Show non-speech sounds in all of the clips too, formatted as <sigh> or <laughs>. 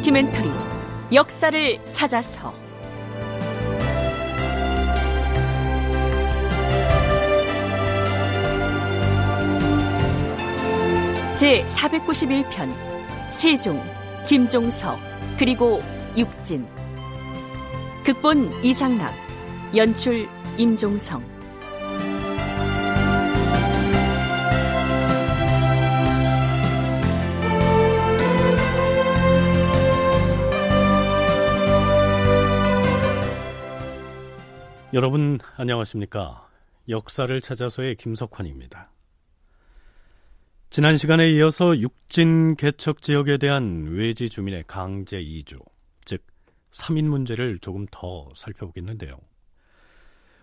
다큐멘터리 역사를 찾아서. 제 491편 세종, 김종서, 그리고 육진. 극본 이상락 연출 임종성 여러분 안녕하십니까? 역사를 찾아서의 김석환입니다. 지난 시간에 이어서 육진 개척 지역에 대한 외지 주민의 강제 이주, 즉 3인 문제를 조금 더 살펴보겠는데요.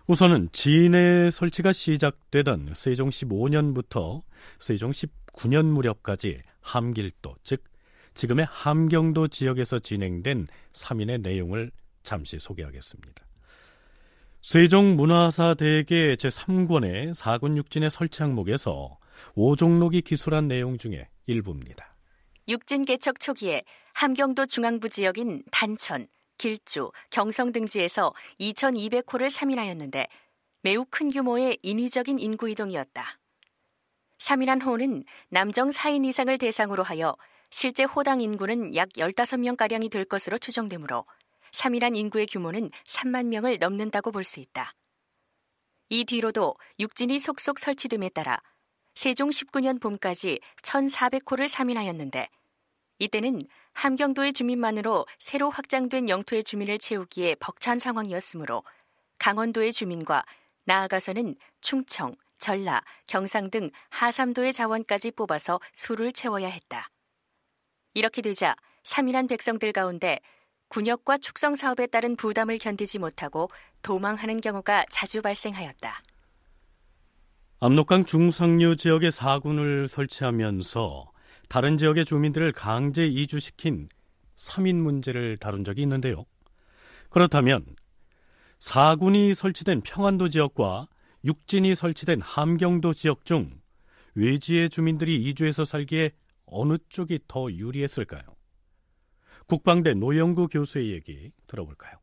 우선은 진해 설치가 시작되던 세종 15년부터 세종 19년 무렵까지 함길도, 즉 지금의 함경도 지역에서 진행된 3인의 내용을 잠시 소개하겠습니다. 세종 문화사 대계 제3권의 사군 육진의 설치 항목에서 오종록이 기술한 내용 중에 일부입니다. 육진 개척 초기에 함경도 중앙부 지역인 단천, 길주, 경성 등지에서 2200호를 3인하였는데 매우 큰 규모의 인위적인 인구 이동이었다. 3인한 호는 남정 4인 이상을 대상으로 하여 실제 호당 인구는 약 15명가량이 될 것으로 추정되므로 3인한 인구의 규모는 3만 명을 넘는다고 볼 수 있다. 이 뒤로도 육진이 속속 설치됨에 따라 세종 19년 봄까지 1,400호를 3인하였는데 이때는 함경도의 주민만으로 새로 확장된 영토의 주민을 채우기에 벅찬 상황이었으므로 강원도의 주민과 나아가서는 충청, 전라, 경상 등 하삼도의 자원까지 뽑아서 수를 채워야 했다. 이렇게 되자 3인한 백성들 가운데 군역과 축성 사업에 따른 부담을 견디지 못하고 도망하는 경우가 자주 발생하였다. 압록강 중상류 지역에 사군을 설치하면서 다른 지역의 주민들을 강제 이주시킨 3인 문제를 다룬 적이 있는데요. 그렇다면 사군이 설치된 평안도 지역과 육진이 설치된 함경도 지역 중 외지의 주민들이 이주해서 살기에 어느 쪽이 더 유리했을까요? 국방대 노영구 교수의 얘기 들어볼까요?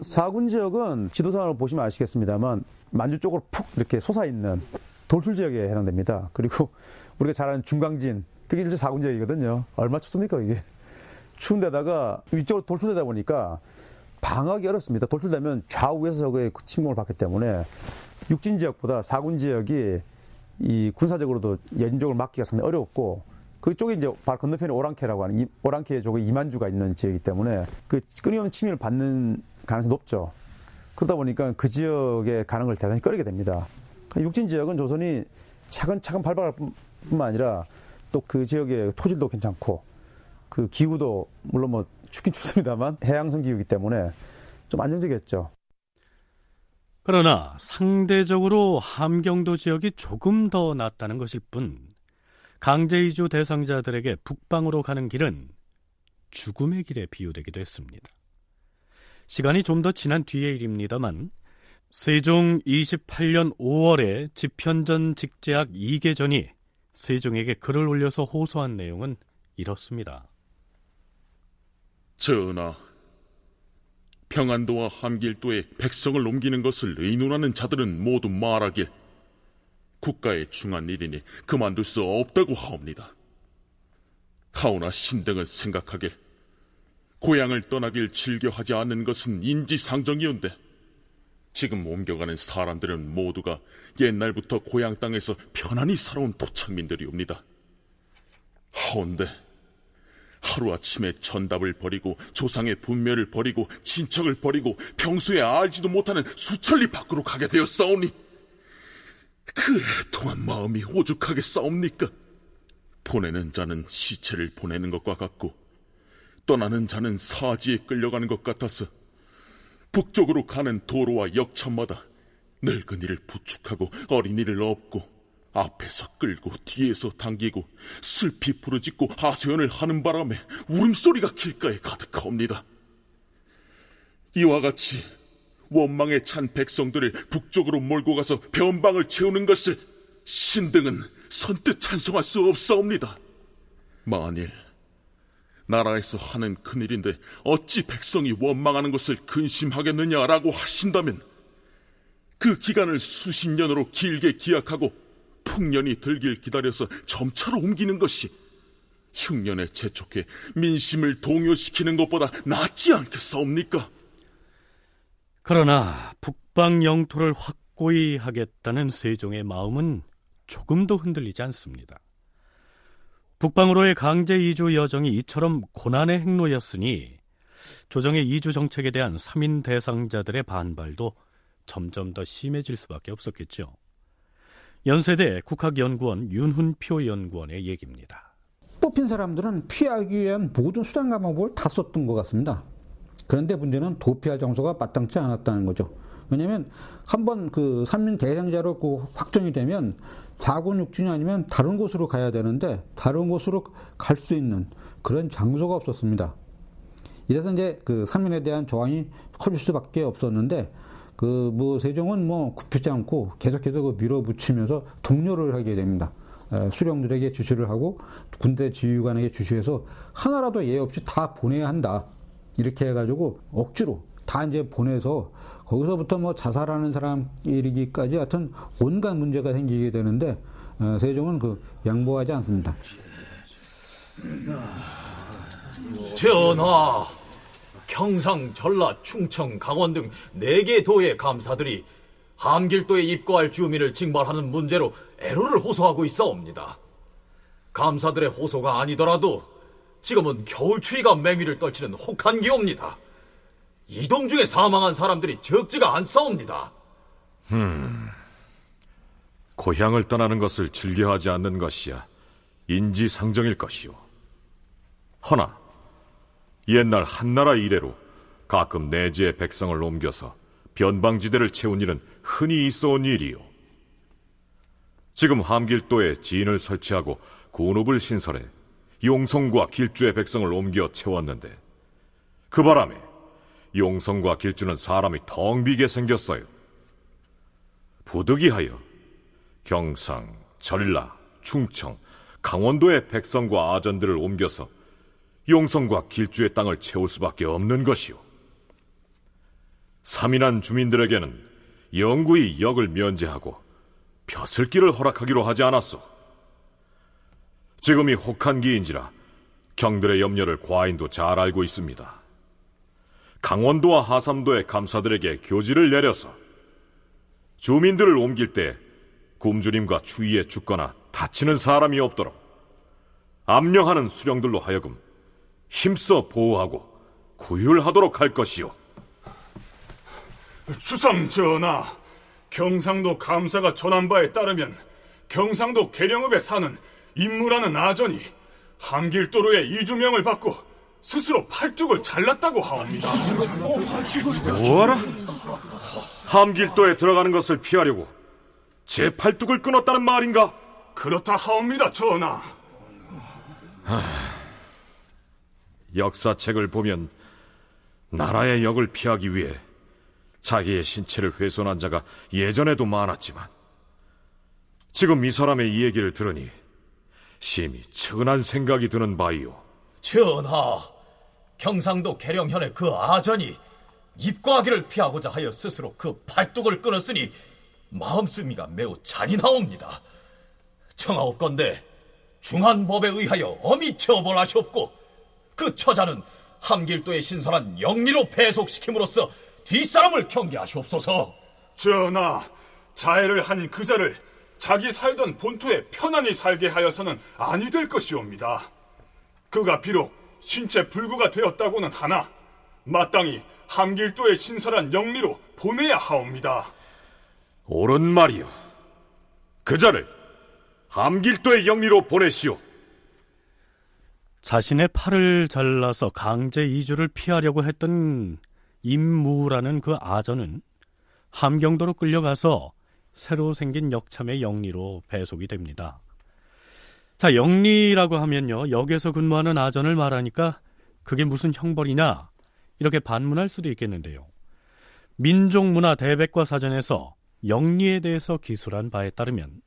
사군 지역은 지도상으로 보시면 아시겠습니다만 만주 쪽으로 푹 이렇게 솟아있는 돌출 지역에 해당됩니다. 그리고 우리가 잘 아는 중강진 그게 이제 사군 지역이거든요. 얼마 춥습니까 이게? 추운 데다가 위쪽으로 돌출되다 보니까 방어하기 어렵습니다. 돌출되면 좌우에서 적의 침공을 받기 때문에 육진 지역보다 사군 지역이 이 군사적으로도 연적을 막기가 상당히 어렵고 그쪽에 이제 바로 건너편에 오랑캐라고 하는 오랑캐 쪽에 이만주가 있는 지역이기 때문에 그 끊임없는 침입을 받는 가능성이 높죠. 그러다 보니까 그 지역의 가능을 대단히 꺼리게 됩니다. 그 육진 지역은 조선이 차근차근 발발할 뿐만 아니라 또 그 지역의 토질도 괜찮고 그 기후도 물론 뭐 춥긴 춥습니다만 해양성 기후이기 때문에 좀 안정적이었죠. 그러나 상대적으로 함경도 지역이 조금 더 낫다는 것일 뿐 강제 이주 대상자들에게 북방으로 가는 길은 죽음의 길에 비유되기도 했습니다. 시간이 좀 더 지난 뒤의 일입니다만 세종 28년 5월에 집현전 직제학 이계전이 세종에게 글을 올려서 호소한 내용은 이렇습니다. 전하, 평안도와 함길도에 백성을 옮기는 것을 의논하는 자들은 모두 말하길 국가의 중한 일이니 그만둘 수 없다고 하옵니다. 하오나 신등은 생각하길 고향을 떠나길 즐겨하지 않는 것은 인지상정이온데 지금 옮겨가는 사람들은 모두가 옛날부터 고향 땅에서 편안히 살아온 도착민들이옵니다. 하온데 하루아침에 전답을 버리고 조상의 분묘를 버리고 친척을 버리고 평소에 알지도 못하는 수천리 밖으로 가게 되었사오니 그 애통한 마음이 오죽하게 싸웁니까? 보내는 자는 시체를 보내는 것과 같고 떠나는 자는 사지에 끌려가는 것 같아서 북쪽으로 가는 도로와 역천마다 늙은이를 부축하고 어린이를 업고 앞에서 끌고 뒤에서 당기고 슬피 부르짖고 하소연을 하는 바람에 울음소리가 길가에 가득하옵니다. 이와 같이 원망에 찬 백성들을 북쪽으로 몰고 가서 변방을 채우는 것을 신등은 선뜻 찬성할 수 없사옵니다. 만일 나라에서 하는 큰일인데 어찌 백성이 원망하는 것을 근심하겠느냐라고 하신다면 그 기간을 수십 년으로 길게 기약하고 풍년이 들길 기다려서 점차로 옮기는 것이 흉년에 재촉해 민심을 동요시키는 것보다 낫지 않겠사옵니까? 그러나 북방 영토를 확고히 하겠다는 세종의 마음은 조금도 흔들리지 않습니다. 북방으로의 강제 이주 여정이 이처럼 고난의 행로였으니 조정의 이주 정책에 대한 3인 대상자들의 반발도 점점 더 심해질 수밖에 없었겠죠. 연세대 국학연구원 윤훈표 연구원의 얘기입니다. 뽑힌 사람들은 피하기 위한 모든 수단과 방법을 다 썼던 것 같습니다. 그런데 문제는 도피할 장소가 마땅치 않았다는 거죠. 왜냐하면 한번 그 삼민 대상자로 그 확정이 되면 4군 6중이 아니면 다른 곳으로 가야 되는데 다른 곳으로 갈 수 있는 그런 장소가 없었습니다. 이래서 이제 그 삼민에 대한 저항이 커질 수밖에 없었는데 그 뭐 세종은 뭐 굽히지 않고 계속해서 그 밀어붙이면서 동료를 하게 됩니다. 수령들에게 주시를 하고 군대 지휘관에게 주시해서 하나라도 예 없이 다 보내야 한다. 이렇게 해가지고 억지로 다 이제 보내서 거기서부터 뭐 자살하는 사람 이르기까지 하여튼 온갖 문제가 생기게 되는데 어, 세종은 그 양보하지 않습니다. 전하, 경상, 전라, 충청, 강원 등 네 개 도의 감사들이 함길도에 입고할 주민을 징발하는 문제로 애로를 호소하고 있어옵니다. 감사들의 호소가 아니더라도 지금은 겨울 추위가 맹위를 떨치는 혹한 기옵니다. 이동 중에 사망한 사람들이 적지가 않사옵니다. 음, 고향을 떠나는 것을 즐겨하지 않는 것이야 인지상정일 것이오. 허나 옛날 한나라 이래로 가끔 내지의 백성을 옮겨서 변방지대를 채운 일은 흔히 있어온 일이오. 지금 함길도에 지인을 설치하고 군읍을 신설해 용성과 길주의 백성을 옮겨 채웠는데 그 바람에 용성과 길주는 사람이 텅 비게 생겼어요. 부득이하여 경상, 전라, 충청, 강원도의 백성과 아전들을 옮겨서 용성과 길주의 땅을 채울 수밖에 없는 것이오. 사민한 주민들에게는 영구히 역을 면제하고 벼슬길을 허락하기로 하지 않았소. 지금이 혹한기인지라 경들의 염려를 과인도 잘 알고 있습니다. 강원도와 하삼도의 감사들에게 교지를 내려서 주민들을 옮길 때 굶주림과 추위에 죽거나 다치는 사람이 없도록 압령하는 수령들로 하여금 힘써 보호하고 구휼하도록 할 것이요. 주상 전하, 경상도 감사가 전한 바에 따르면 경상도 계령읍에 사는 임무라는 아전이 한길도로의 이주명을 받고 스스로 팔뚝을 잘랐다고 하옵니다. 뭐하라? 함길도에 들어가는 것을 피하려고 제 팔뚝을 끊었다는 말인가? 그렇다 하옵니다, 전하. 하... 역사책을 보면 나라의 역을 피하기 위해 자기의 신체를 훼손한 자가 예전에도 많았지만 지금 이 사람의 이 얘기를 들으니 심히 천한 생각이 드는 바이오. 전하, 경상도 계령현의 그 아전이 입과하기를 피하고자 하여 스스로 그 팔뚝을 끊었으니 마음씀이가 매우 잔인하옵니다. 청하옵건대 중한법에 의하여 엄히 처벌하시옵고 그 처자는 함길도에 신선한 영리로 배속시킴으로써 뒷사람을 경계하시옵소서. 전하, 자해를 한 그자를 자기 살던 본토에 편안히 살게 하여서는 아니 될 것이옵니다. 그가 비록 신체 불구가 되었다고는 하나 마땅히 함길도의 신선한 영리로 보내야 하옵니다. 옳은 말이요. 그자를 함길도의 영리로 보내시오. 자신의 팔을 잘라서 강제 이주를 피하려고 했던 임무라는 그 아전은 함경도로 끌려가서 새로 생긴 역참의 영리로 배속이 됩니다. 자, 영리라고 하면요. 역에서 근무하는 아전을 말하니까 그게 무슨 형벌이냐? 이렇게 반문할 수도 있겠는데요. 민족문화 대백과 사전에서 영리에 대해서 기술한 바에 따르면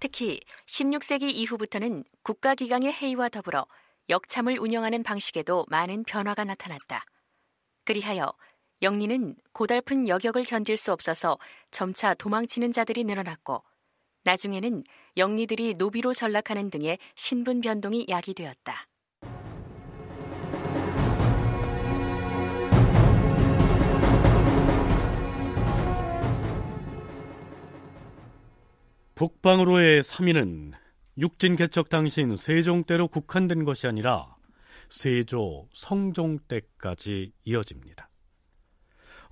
특히 16세기 이후부터는 국가기강의 해이와 더불어 역참을 운영하는 방식에도 많은 변화가 나타났다. 그리하여 영리는 고달픈 여격을 견딜 수 없어서 점차 도망치는 자들이 늘어났고 나중에는 영리들이 노비로 전락하는 등의 신분 변동이 야기되었다. 북방으로의 3위는 육진 개척 당시인 세종 때로 국한된 것이 아니라 세조, 성종 때까지 이어집니다.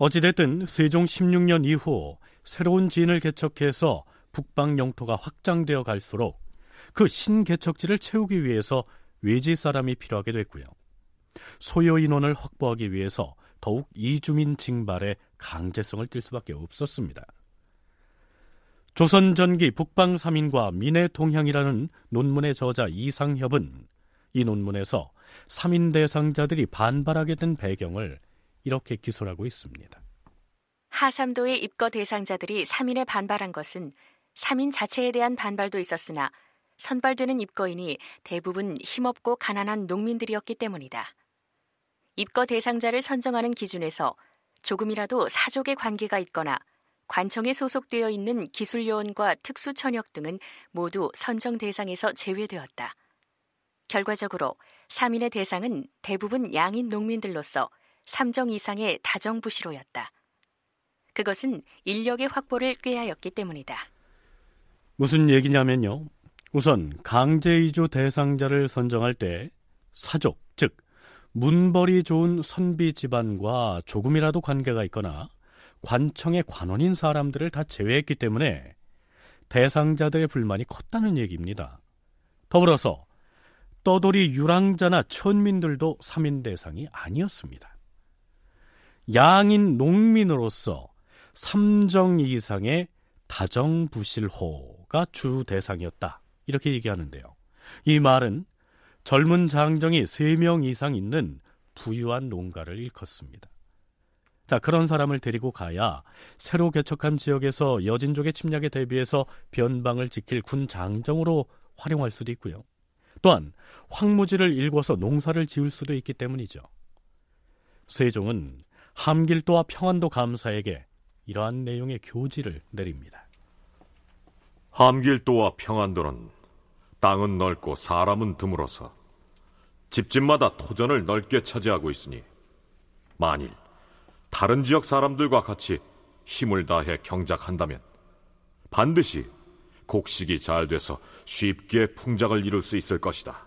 어찌됐든 세종 16년 이후 새로운 지인을 개척해서 북방 영토가 확장되어 갈수록 그 신개척지를 채우기 위해서 외지 사람이 필요하게 됐고요. 소요 인원을 확보하기 위해서 더욱 이주민 징발의 강제성을 띨 수밖에 없었습니다. 조선 전기 북방 3인과 민해 동향이라는 논문의 저자 이상협은 이 논문에서 3인 대상자들이 반발하게 된 배경을 이렇게 기술하고 있습니다. 하삼도의 입거 대상자들이 3인에 반발한 것은 3인 자체에 대한 반발도 있었으나 선발되는 입거인이 대부분 힘없고 가난한 농민들이었기 때문이다. 입거 대상자를 선정하는 기준에서 조금이라도 사족의 관계가 있거나 관청에 소속되어 있는 기술요원과 특수천역 등은 모두 선정 대상에서 제외되었다. 결과적으로 3인의 대상은 대부분 양인 농민들로서 3정 이상의 다정부시로였다. 그것은 인력의 확보를 꾀하였기 때문이다. 무슨 얘기냐면요. 우선 강제이주 대상자를 선정할 때 사족, 즉 문벌이 좋은 선비 집안과 조금이라도 관계가 있거나 관청의 관원인 사람들을 다 제외했기 때문에 대상자들의 불만이 컸다는 얘기입니다. 더불어서 떠돌이 유랑자나 천민들도 3인 대상이 아니었습니다. 양인 농민으로서 3정 이상의 다정부실호가 주 대상이었다. 이렇게 얘기하는데요. 이 말은 젊은 장정이 3명 이상 있는 부유한 농가를 일컫습니다. 자, 그런 사람을 데리고 가야 새로 개척한 지역에서 여진족의 침략에 대비해서 변방을 지킬 군 장정으로 활용할 수도 있고요. 또한 황무지를 일궈서 농사를 지을 수도 있기 때문이죠. 세종은 함길도와 평안도 감사에게 이러한 내용의 교지를 내립니다. 함길도와 평안도는 땅은 넓고 사람은 드물어서 집집마다 토전을 넓게 차지하고 있으니 만일 다른 지역 사람들과 같이 힘을 다해 경작한다면 반드시 곡식이 잘 돼서 쉽게 풍작을 이룰 수 있을 것이다.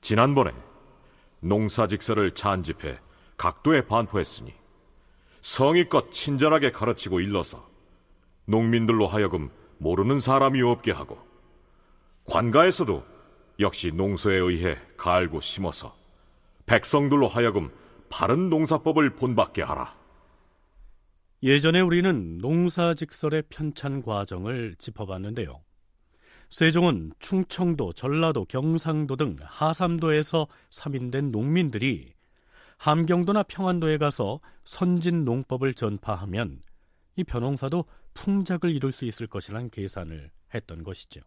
지난번에 농사직서를 찬집해 각도에 반포했으니 성의껏 친절하게 가르치고 일러서 농민들로 하여금 모르는 사람이 없게 하고 관가에서도 역시 농소에 의해 갈고 심어서 백성들로 하여금 바른 농사법을 본받게 하라. 예전에 우리는 농사직설의 편찬 과정을 짚어봤는데요. 세종은 충청도, 전라도, 경상도 등 하삼도에서 삼인된 농민들이 함경도나 평안도에 가서 선진 농법을 전파하면 이 벼농사도 풍작을 이룰 수 있을 것이라는 계산을 했던 것이죠.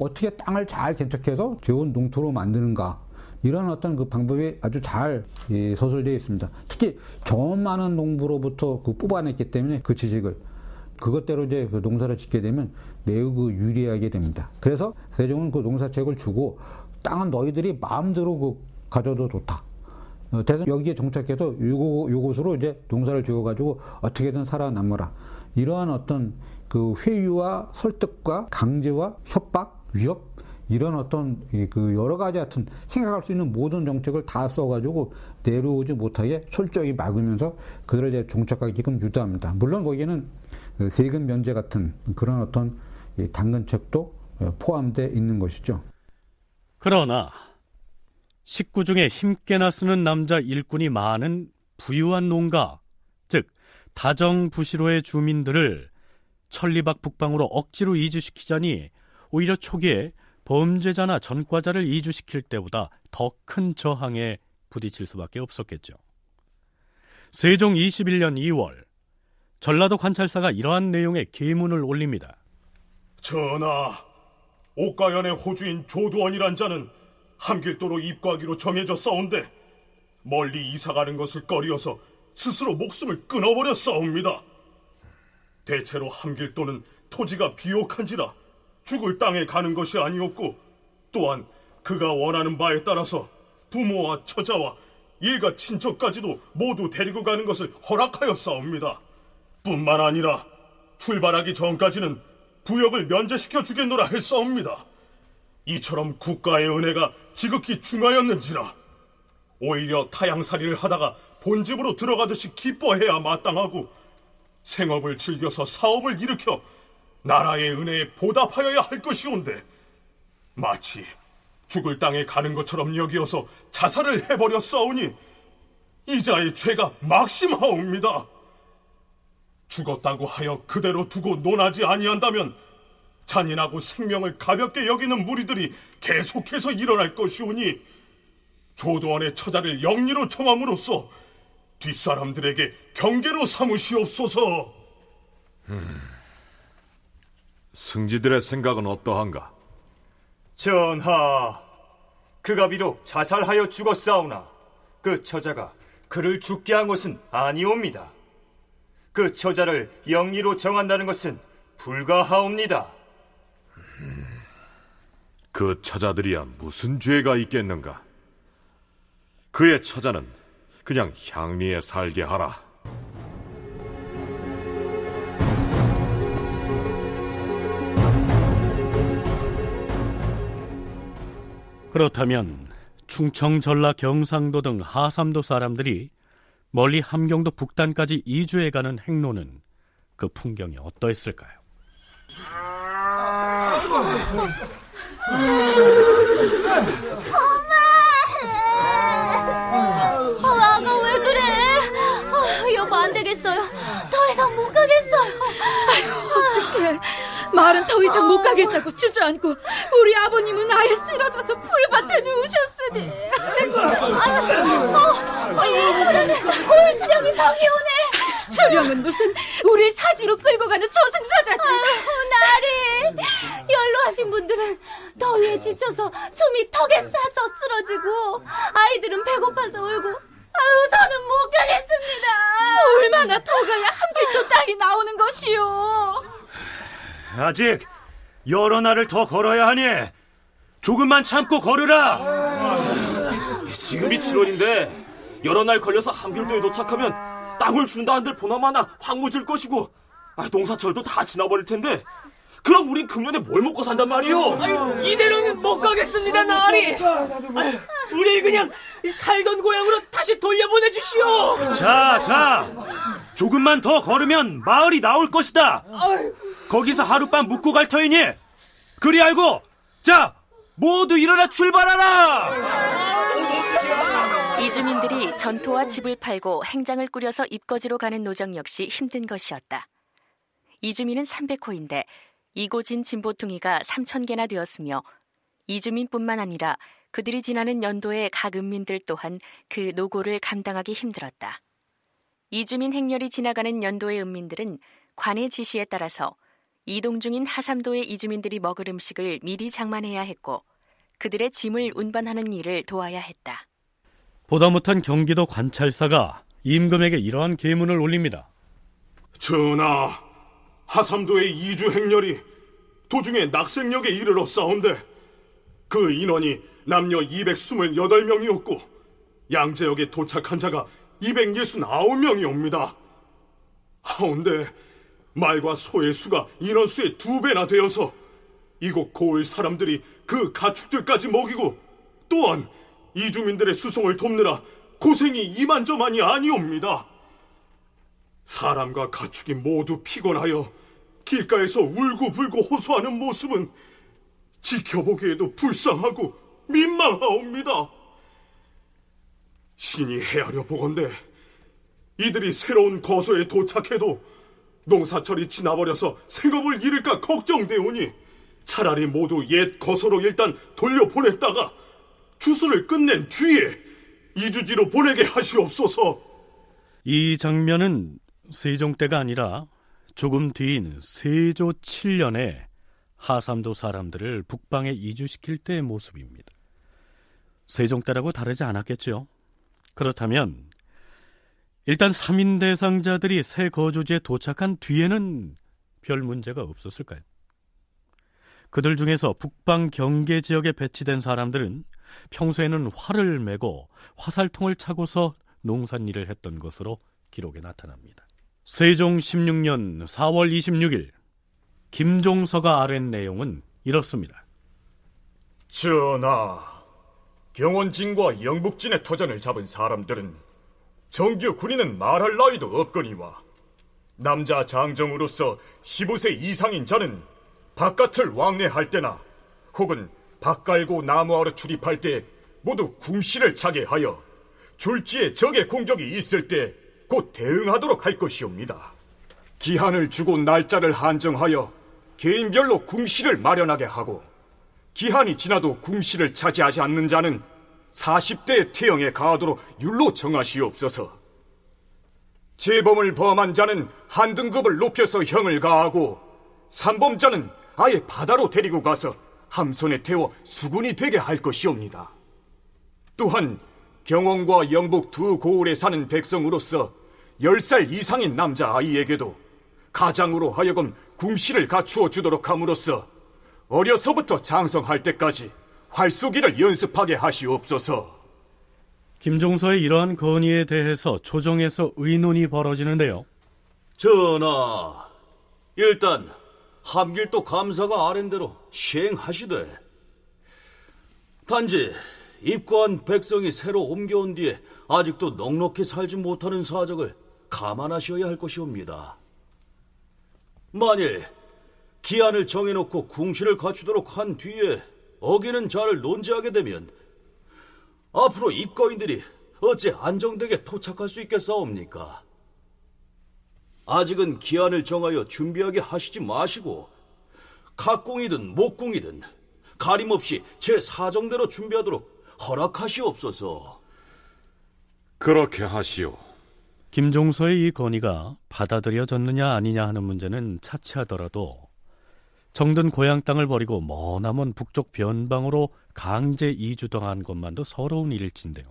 어떻게 땅을 잘 개척해서 좋은 농토로 만드는가 이런 어떤 그 방법이 아주 잘 서술되어 있습니다. 특히 경험 많은 농부로부터 그 뽑아냈기 때문에 그 지식을 그것대로 이제 그 농사를 짓게 되면 매우 그 유리하게 됩니다. 그래서 세종은 그 농사책을 주고 땅은 너희들이 마음대로 그 가져도 좋다. 어, 대선 여기에 정착해서 요거 요곳으로 이제 농사를 지어가지고 어떻게든 살아남아라. 이러한 어떤 그 회유와 설득과 강제와 협박, 위협 이런 어떤 그 여러 가지 같은 생각할 수 있는 모든 정책을 다 써가지고 내려오지 못하게 철저히 막으면서 그들을 이제 종착하게끔 유도합니다. 물론 거기에는 그 세금 면제 같은 그런 어떤 당근책도 포함되어 있는 것이죠. 그러나 식구 중에 힘께나 쓰는 남자 일꾼이 많은 부유한 농가, 즉 다정부시로의 주민들을 천리박 북방으로 억지로 이주시키자니 오히려 초기에 범죄자나 전과자를 이주시킬 때보다 더 큰 저항에 부딪힐 수밖에 없었겠죠. 세종 21년 2월 전라도 관찰사가 이러한 내용의 계문을 올립니다. 전하, 옥가연의 호주인 조두원이란 자는 함길도로 입구하기로 정해졌사온데 멀리 이사가는 것을 꺼리어서 스스로 목숨을 끊어버렸사옵니다. 대체로 함길도는 토지가 비옥한지라 죽을 땅에 가는 것이 아니었고 또한 그가 원하는 바에 따라서 부모와 처자와 일가 친척까지도 모두 데리고 가는 것을 허락하였사옵니다. 뿐만 아니라 출발하기 전까지는 부역을 면제시켜 주겠노라 했사옵니다. 이처럼 국가의 은혜가 지극히 중하였는지라 오히려 타양살이를 하다가 본집으로 들어가듯이 기뻐해야 마땅하고 생업을 즐겨서 사업을 일으켜 나라의 은혜에 보답하여야 할 것이온데 마치 죽을 땅에 가는 것처럼 여기어서 자살을 해버렸사오니 이자의 죄가 막심하옵니다. 죽었다고 하여 그대로 두고 논하지 아니한다면 잔인하고 생명을 가볍게 여기는 무리들이 계속해서 일어날 것이오니 조도원의 처자를 영리로 청함으로써 뒷사람들에게 경계로 삼으시옵소서. 음, 승지들의 생각은 어떠한가? 전하, 그가 비록 자살하여 죽었사오나 그 처자가 그를 죽게 한 것은 아니옵니다. 그 처자를 영리로 정한다는 것은 불가하옵니다. 그 처자들이야 무슨 죄가 있겠는가? 그의 처자는 그냥 향리에 살게 하라. 그렇다면 충청, 전라, 경상도 등 하삼도 사람들이 멀리 함경도 북단까지 이주해 가는 행로는 그 풍경이 어떠했을까요? 말은 더 이상 못 가겠다고 주저앉고 우리 아버님은 아예 쓰러져서 풀밭에 누우셨으니. 어, 어, 이 소란에 고수령이 정이 오네. 수령은 무슨 우리 사지로 끌고 가는 저승사자지. 나리 연로하신 분들은 더위에 지쳐서 숨이 턱에 싸서 쓰러지고 아이들은 배고파서 울고 아유 저는 못 가겠습니다. 얼마나 더 가야 한길도 땅이 나오는 것이요. 아직 여러 날을 더 걸어야 하니 조금만 참고 걸으라. 지금이 7월인데 여러 날 걸려서 함길도에 도착하면 땅을 준다 한들 보나마나 황무질 것이고 아, 농사철도 다 지나버릴 텐데 그럼 우린 금년에 뭘 먹고 산단 말이오? 아유, 이대로는 못 가겠습니다, 나으리. 우리 그냥 살던 고향으로 다시 돌려보내 주시오. 자, 자, 조금만 더 걸으면 마을이 나올 것이다. 거기서 하룻밤 묵고 갈 터이니 그리 알고, 자, 모두 일어나 출발하라. 이주민들이 전토와 집을 팔고 행장을 꾸려서 입거지로 가는 노정 역시 힘든 것이었다. 이주민은 300호인데 이고진 진보퉁이가 3,000개나 되었으며 이주민뿐만 아니라 그들이 지나는 연도의 각 은민들 또한 그 노고를 감당하기 힘들었다. 이주민 행렬이 지나가는 연도의 은민들은 관의 지시에 따라서 이동 중인 하삼도의 이주민들이 먹을 음식을 미리 장만해야 했고 그들의 짐을 운반하는 일을 도와야 했다. 보다 못한 경기도 관찰사가 임금에게 이러한 계문을 올립니다. 전하, 하삼도의 이주 행렬이 도중에 낙생역에 이르러 싸운데 그 인원이 남녀 228명이었고 양재역에 도착한 자가 269명이옵니다. 하운데 말과 소의 수가 인원수의 두 배나 되어서 이곳 고을 사람들이 그 가축들까지 먹이고 또한 이주민들의 수송을 돕느라 고생이 이만저만이 아니옵니다. 사람과 가축이 모두 피곤하여 길가에서 울고불고 호소하는 모습은 지켜보기에도 불쌍하고 민망하옵니다. 신이 헤아려 보건대 이들이 새로운 거소에 도착해도 농사철이 지나버려서 생업을 잃을까 걱정되오니 차라리 모두 옛 거소로 일단 돌려보냈다가 추수를 끝낸 뒤에 이주지로 보내게 하시옵소서. 이 장면은 세종 때가 아니라 조금 뒤인 세조 7년에 하삼도 사람들을 북방에 이주시킬 때의 모습입니다. 세종 때라고 다르지 않았겠지요. 그렇다면 일단 3인 대상자들이 새 거주지에 도착한 뒤에는 별 문제가 없었을까요? 그들 중에서 북방 경계 지역에 배치된 사람들은 평소에는 활을 메고 화살통을 차고서 농산일을 했던 것으로 기록에 나타납니다. 세종 16년 4월 26일 김종서가 아랜 내용은 이렇습니다. 전하, 경원진과 영북진의 터전을 잡은 사람들은 정규 군인은 말할 나위도 없거니와 남자 장정으로서 15세 이상인 자는 바깥을 왕래할 때나 혹은 밭 갈고 나무하러 출입할 때 모두 궁시를 차게 하여 졸지에 적의 공격이 있을 때 곧 대응하도록 할 것이옵니다. 기한을 주고 날짜를 한정하여 개인별로 궁시를 마련하게 하고 기한이 지나도 궁시를 차지하지 않는 자는 40대 태형에 가하도록 율로 정하시옵소서. 재범을 범한 자는 한 등급을 높여서 형을 가하고 삼범자는 아예 바다로 데리고 가서 함선에 태워 수군이 되게 할 것이옵니다. 또한 경원과 영북 두 고을에 사는 백성으로서 10살 이상인 남자아이에게도 가장으로 하여금 궁시를 갖추어 주도록 함으로써 어려서부터 장성할 때까지 활쏘기를 연습하게 하시옵소서. 김종서의 이러한 건의에 대해서 조정에서 의논이 벌어지는데요. 전하, 일단 함길도 감사가 아랜대로 시행하시되 단지 입고한 백성이 새로 옮겨온 뒤에 아직도 넉넉히 살지 못하는 사정을 감안하셔야 할 것이옵니다. 만일 기한을 정해놓고 궁시를 갖추도록 한 뒤에 어기는 자를 논지하게 되면 앞으로 입거인들이 어찌 안정되게 토착할 수 있겠사옵니까? 아직은 기한을 정하여 준비하게 하시지 마시고 각궁이든 목궁이든 가림없이 제 사정대로 준비하도록 허락하시옵소서. 그렇게 하시오. 김종서의 이 건의가 받아들여졌느냐 아니냐 하는 문제는 차치하더라도 정든 고향 땅을 버리고 머나먼 북쪽 변방으로 강제 이주당한 것만도 서러운 일일진데요.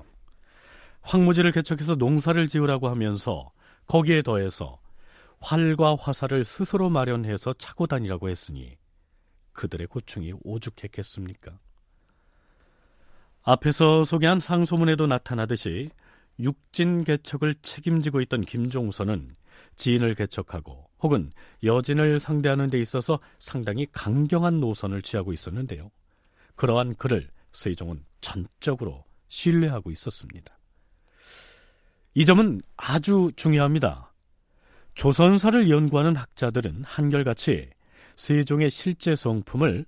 황무지를 개척해서 농사를 지으라고 하면서 거기에 더해서 활과 화살을 스스로 마련해서 차고 다니라고 했으니 그들의 고충이 오죽했겠습니까? 앞에서 소개한 상소문에도 나타나듯이 육진 개척을 책임지고 있던 김종선은 지인을 개척하고 혹은 여진을 상대하는 데 있어서 상당히 강경한 노선을 취하고 있었는데요. 그러한 그를 세종은 전적으로 신뢰하고 있었습니다. 이 점은 아주 중요합니다. 조선사를 연구하는 학자들은 한결같이 세종의 실제 성품을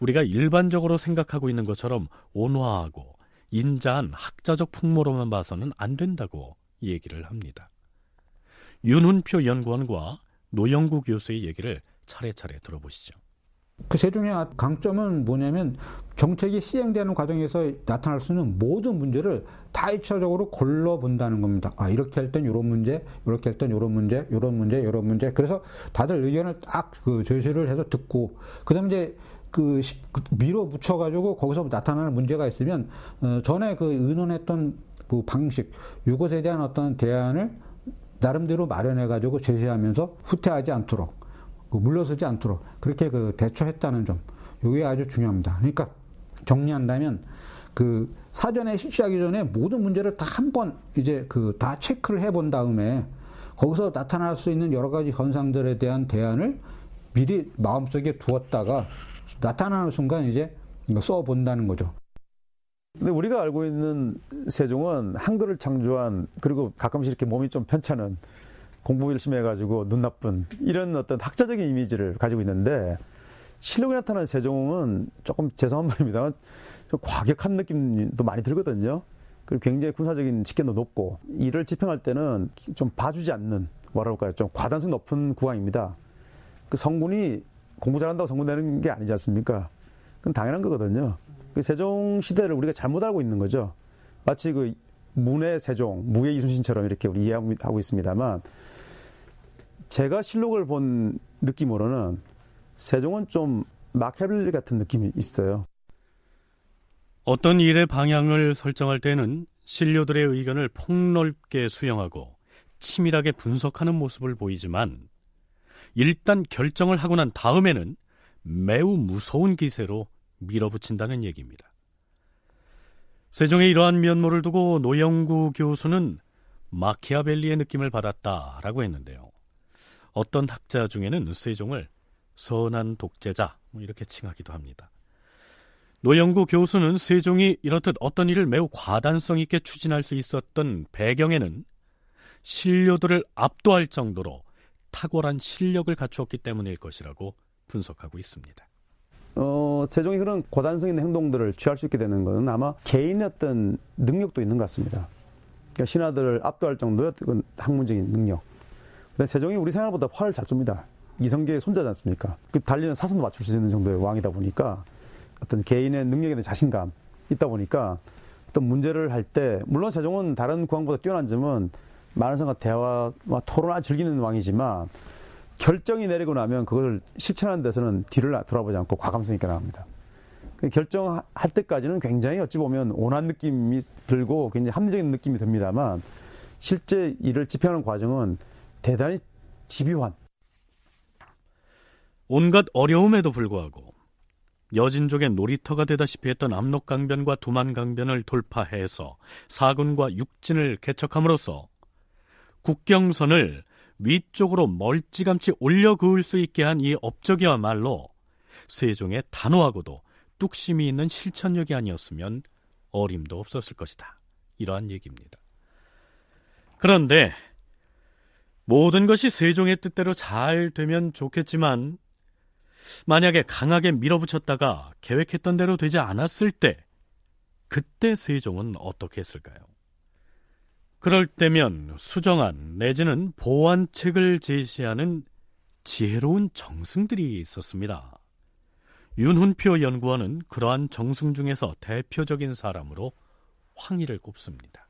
우리가 일반적으로 생각하고 있는 것처럼 온화하고 인자한 학자적 풍모로만 봐서는 안 된다고 얘기를 합니다. 윤훈표 연구원과 노영구 교수의 얘기를 차례차례 들어보시죠. 그 세종의 강점은 뭐냐면 정책이 시행되는 과정에서 나타날 수 있는 모든 문제를 다 1차적으로 골라본다는 겁니다. 아, 이렇게 할 땐 이런 문제, 이렇게 할 땐 이런 문제, 이런 문제, 이런 문제. 그래서 다들 의견을 딱 그 제시를 해서 듣고, 그 다음에 이제 그 밀어붙여가지고 거기서 나타나는 문제가 있으면, 어, 전에 그 의논했던 그 방식, 이것에 대한 어떤 대안을 나름대로 마련해가지고 제시하면서 후퇴하지 않도록 그 물러서지 않도록 그렇게 그 대처했다는 점, 이게 아주 중요합니다. 그러니까 정리한다면 그 사전에 실시하기 전에 모든 문제를 다 한 번 이제 그 다 체크를 해본 다음에 거기서 나타날 수 있는 여러 가지 현상들에 대한 대안을 미리 마음속에 두었다가 나타나는 순간 이제 써 본다는 거죠. 근데 우리가 알고 있는 세종은 한글을 창조한 그리고 가끔씩 이렇게 몸이 좀 편찮은 공부 열심히 해가지고 눈 나쁜 이런 어떤 학자적인 이미지를 가지고 있는데 실록에 나타난 세종은 조금 죄송한 <laughs> 말입니다. 좀 과격한 느낌도 많이 들거든요. 그리고 굉장히 군사적인 직견도 높고 이를 집행할 때는 좀 봐주지 않는 뭐라 할까요? 좀 과단성 높은 국왕입니다. 그 성군이 공부 잘한다고 성군 되는 게 아니지 않습니까? 그건 당연한 거거든요. 그 세종 시대를 우리가 잘못 알고 있는 거죠. 마치 그 문의 세종, 무의 이순신처럼 이렇게 우리 이해하고 있습니다만 제가 실록을 본 느낌으로는 세종은 좀 마케블리 같은 느낌이 있어요. 어떤 일의 방향을 설정할 때는 신료들의 의견을 폭넓게 수용하고 치밀하게 분석하는 모습을 보이지만 일단 결정을 하고 난 다음에는 매우 무서운 기세로 밀어붙인다는 얘기입니다. 세종의 이러한 면모를 두고 노영구 교수는 마키아벨리의 느낌을 받았다라고 했는데요. 어떤 학자 중에는 세종을 선한 독재자 뭐 이렇게 칭하기도 합니다. 노영구 교수는 세종이 이렇듯 어떤 일을 매우 과단성 있게 추진할 수 있었던 배경에는 신료들을 압도할 정도로 탁월한 실력을 갖추었기 때문일 것이라고 분석하고 있습니다. 어, 세종이 그런 고단성 있는 행동들을 취할 수 있게 되는 것은 아마 개인의 어떤 능력도 있는 것 같습니다. 그러니까 신하들을 압도할 정도의 학문적인 능력. 근데 세종이 우리 생각보다 활을 잘 쏩니다. 이성계의 손자지 않습니까? 그 달리는 사선도 맞출 수 있는 정도의 왕이다 보니까 어떤 개인의 능력에 대한 자신감 있다 보니까 어떤 문제를 할 때 물론 세종은 다른 국왕보다 뛰어난 점은 많은 사람과 대화와 토론을 즐기는 왕이지만 결정이 내리고 나면 그걸 실천하는 데서는 뒤를 돌아보지 않고 과감성 있게 나갑니다. 그 결정할 때까지는 굉장히 어찌 보면 온한 느낌이 들고 굉장히 합리적인 느낌이 듭니다만 실제 일을 집행하는 과정은 대단히 집요한 온갖 어려움에도 불구하고 여진족의 놀이터가 되다시피 했던 압록강변과 두만강변을 돌파해서 사군과 육진을 개척함으로써 국경선을 위쪽으로 멀찌감치 올려 그을 수 있게 한 이 업적이야말로 세종의 단호하고도 뚝심이 있는 실천력이 아니었으면 어림도 없었을 것이다. 이러한 얘기입니다. 그런데 모든 것이 세종의 뜻대로 잘 되면 좋겠지만 만약에 강하게 밀어붙였다가 계획했던 대로 되지 않았을 때 그때 세종은 어떻게 했을까요? 그럴 때면 수정안 내지는 보완책을 제시하는 지혜로운 정승들이 있었습니다. 윤훈표 연구원은 그러한 정승 중에서 대표적인 사람으로 황희를 꼽습니다.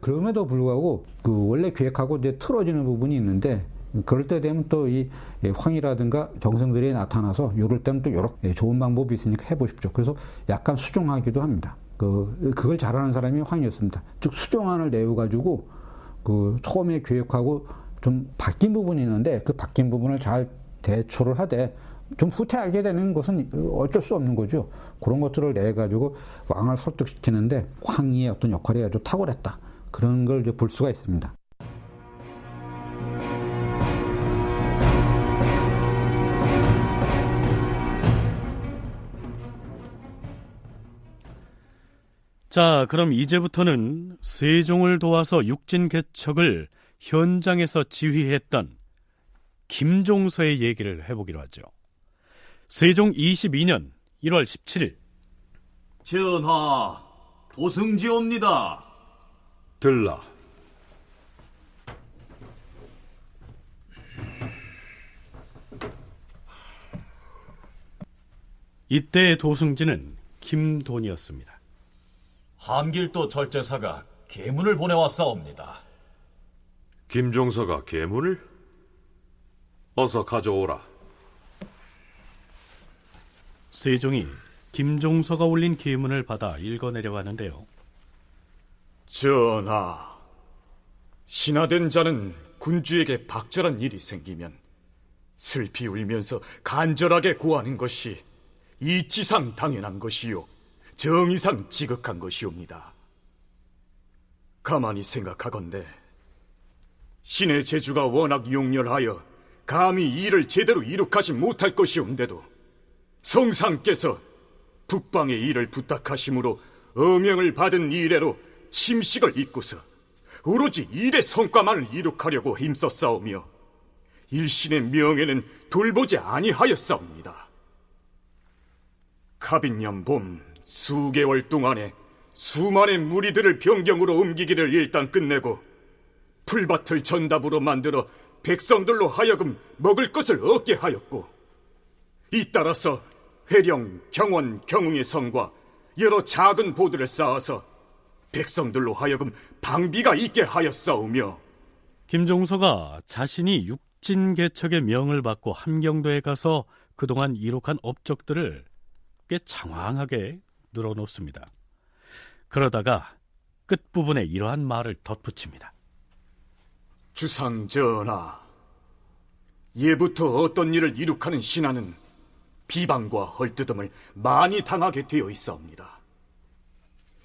그럼에도 불구하고 그 원래 계획하고 이제 틀어지는 부분이 있는데 그럴 때 되면 또 이 황이라든가 정성들이 나타나서 요럴 때는 또 요렇게 좋은 방법이 있으니까 해보십시오. 그래서 약간 수정하기도 합니다. 그, 그걸 잘하는 사람이 황이었습니다. 즉, 수정안을 내어 가지고, 그, 처음에 계획하고 좀 바뀐 부분이 있는데, 그 바뀐 부분을 잘 대처를 하되, 좀 후퇴하게 되는 것은 어쩔 수 없는 거죠. 그런 것들을 내 가지고 왕을 설득시키는데, 황희의 어떤 역할이 아주 탁월했다. 그런 걸 이제 볼 수가 있습니다. 자, 그럼 이제부터는 세종을 도와서 육진 개척을 현장에서 지휘했던 김종서의 얘기를 해보기로 하죠. 세종 22년 1월 17일. 전하, 도승지옵니다. 들라. 이때의 도승지는 김돈이었습니다. 함길도 절제사가 계문을 보내왔사옵니다. 김종서가 계문을? 어서 가져오라. 세종이 김종서가 올린 계문을 받아 읽어내려고 하는데요. 전하, 신하된 자는 군주에게 박절한 일이 생기면 슬피 울면서 간절하게 구하는 것이 이치상 당연한 것이요. 정의상 지극한 것이옵니다. 가만히 생각하건대 신의 재주가 워낙 용렬하여 감히 일을 제대로 이룩하지 못할 것이온데도 성상께서 북방의 일을 부탁하심으로 어명을 받은 이래로 침식을 잊고서 오로지 일의 성과만을 이룩하려고 힘썼사오며 일신의 명예는 돌보지 아니하였사옵니다. 갑인년 봄 수개월 동안에 수만의 무리들을 병경으로 옮기기를 일단 끝내고 풀밭을 전답으로 만들어 백성들로 하여금 먹을 것을 얻게 하였고 잇따라서 회령, 경원, 경웅의 성과 여러 작은 보들을 쌓아서 백성들로 하여금 방비가 있게 하였사오며 김종서가 자신이 육진 개척의 명을 받고 함경도에 가서 그동안 이룩한 업적들을 꽤 장황하게 늘어놓습니다. 그러다가 끝부분에 이러한 말을 덧붙입니다. 주상 전하, 예부터 어떤 일을 이룩하는 신하는 비방과 헐뜯음을 많이 당하게 되어 있사옵니다.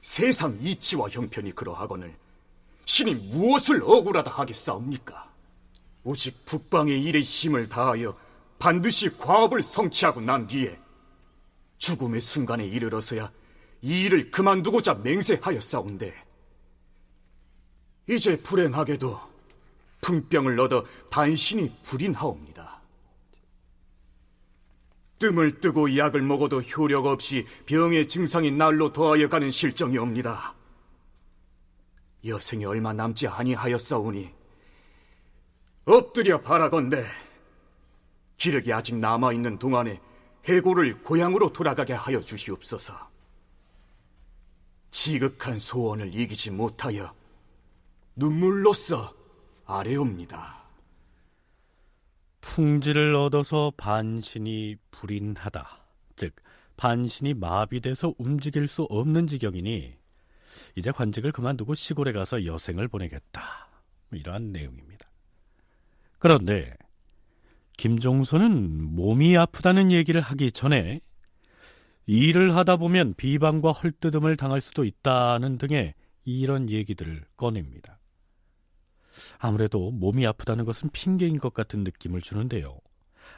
세상 이치와 형편이 그러하거늘 신이 무엇을 억울하다 하겠사옵니까? 오직 북방의 일에 힘을 다하여 반드시 과업을 성취하고 난 뒤에 죽음의 순간에 이르러서야 이 일을 그만두고자 맹세하였사온데 이제 불행하게도 풍병을 얻어 반신이 불인하옵니다. 뜸을 뜨고 약을 먹어도 효력 없이 병의 증상이 날로 더하여 가는 실정이옵니다. 여생이 얼마 남지 아니하였사오니 엎드려 바라건대 기력이 아직 남아 있는 동안에 해고를 고향으로 돌아가게 하여 주시옵소서. 지극한 소원을 이기지 못하여 눈물로써 아래옵니다. 풍지를 얻어서 반신이 불인하다. 즉, 반신이 마비돼서 움직일 수 없는 지경이니 이제 관직을 그만두고 시골에 가서 여생을 보내겠다. 뭐 이러한 내용입니다. 그런데 김종선은 몸이 아프다는 얘기를 하기 전에 일을 하다 보면 비방과 헐뜯음을 당할 수도 있다는 등의 이런 얘기들을 꺼냅니다. 아무래도 몸이 아프다는 것은 핑계인 것 같은 느낌을 주는데요.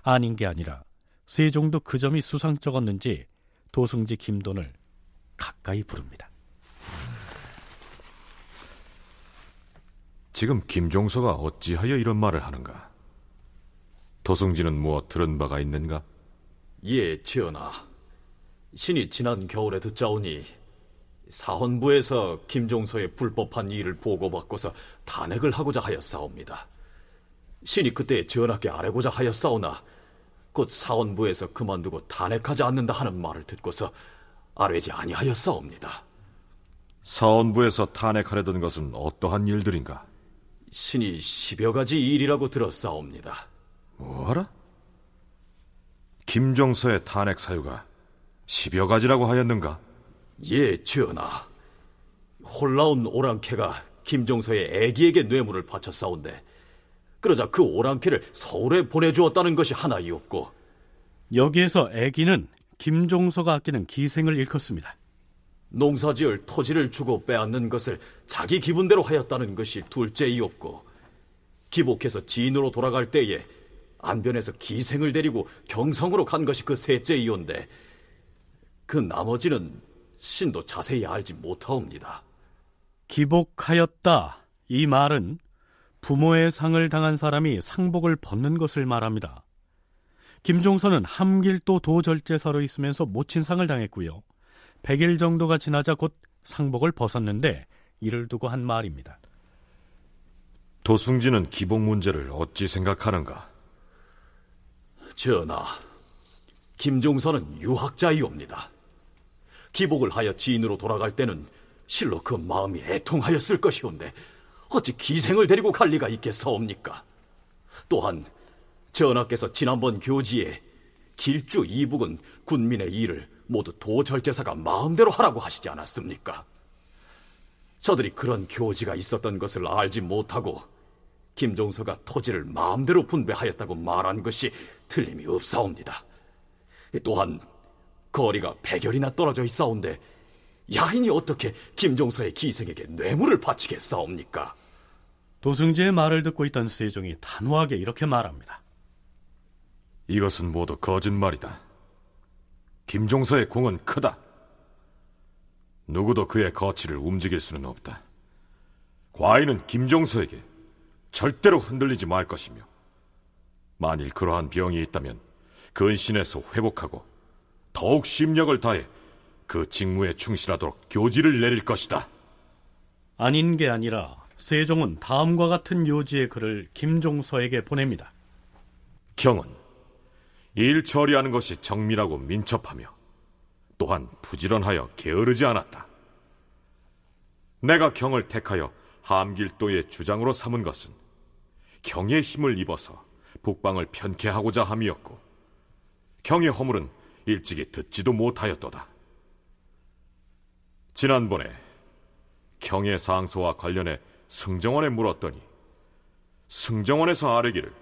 아닌 게 아니라 세종도 그 점이 수상쩍었는지 도승지 김돈을 가까이 부릅니다. 지금 김종서가 어찌하여 이런 말을 하는가? 도승지는 무엇 들은 바가 있는가? 예, 전하. 신이 지난 겨울에 듣자오니 사헌부에서 김종서의 불법한 일을 보고받고서 탄핵을 하고자 하였사옵니다. 신이 그때 전하께 아뢰고자 하였사오나 곧 사헌부에서 그만두고 탄핵하지 않는다 하는 말을 듣고서 아뢰지 아니하였사옵니다. 사헌부에서 탄핵하려던 것은 어떠한 일들인가? 신이 십여 가지 일이라고 들었사옵니다. 뭐하라? 김종서의 탄핵 사유가 십여 가지라고 하였는가? 예, 전하. 홀라운 오랑캐가 김종서의 애기에게 뇌물을 바쳤사온데 그러자 그 오랑캐를 서울에 보내주었다는 것이 하나이없고 여기에서 애기는 김종서가 아끼는 기생을 일컫습니다. 농사지을 토지를 주고 빼앗는 것을 자기 기분대로 하였다는 것이 둘째이없고 기복해서 진으로 돌아갈 때에 안변에서 기생을 데리고 경성으로 간 것이 그 셋째이온데 그 나머지는 신도 자세히 알지 못하옵니다. 기복하였다. 이 말은 부모의 상을 당한 사람이 상복을 벗는 것을 말합니다. 김종선은 함길도 도절제사로 있으면서 모친 상을 당했고요. 100일 정도가 지나자 곧 상복을 벗었는데 이를 두고 한 말입니다. 도승지는 기복 문제를 어찌 생각하는가? 전하, 김종선은 유학자이옵니다. 기복을 하여 지인으로 돌아갈 때는 실로 그 마음이 애통하였을 것이온데 어찌 기생을 데리고 갈 리가 있겠사옵니까? 또한 전하께서 지난번 교지에 길주 이북은 군민의 일을 모두 도절제사가 마음대로 하라고 하시지 않았습니까? 저들이 그런 교지가 있었던 것을 알지 못하고 김종서가 토지를 마음대로 분배하였다고 말한 것이 틀림이 없사옵니다. 또한 거리가 백열이나 떨어져 있사온데 야인이 어떻게 김종서의 기생에게 뇌물을 바치겠사옵니까? 도승지의 말을 듣고 있던 세종이 단호하게 이렇게 말합니다. 이것은 모두 거짓말이다. 김종서의 공은 크다. 누구도 그의 거치를 움직일 수는 없다. 과인은 김종서에게 절대로 흔들리지 말 것이며 만일 그러한 병이 있다면 근신에서 회복하고 더욱 심력을 다해 그 직무에 충실하도록 교지를 내릴 것이다. 아닌 게 아니라 세종은 다음과 같은 요지의 글을 김종서에게 보냅니다. 경은 일 처리하는 것이 정밀하고 민첩하며 또한 부지런하여 게으르지 않았다. 내가 경을 택하여 함길도의 주장으로 삼은 것은 경의 힘을 입어서 북방을 편케 하고자 함이었고 경의 허물은 일찍이 듣지도 못하였도다. 지난번에 경의 상소와 관련해 승정원에 물었더니 승정원에서 아뢰기를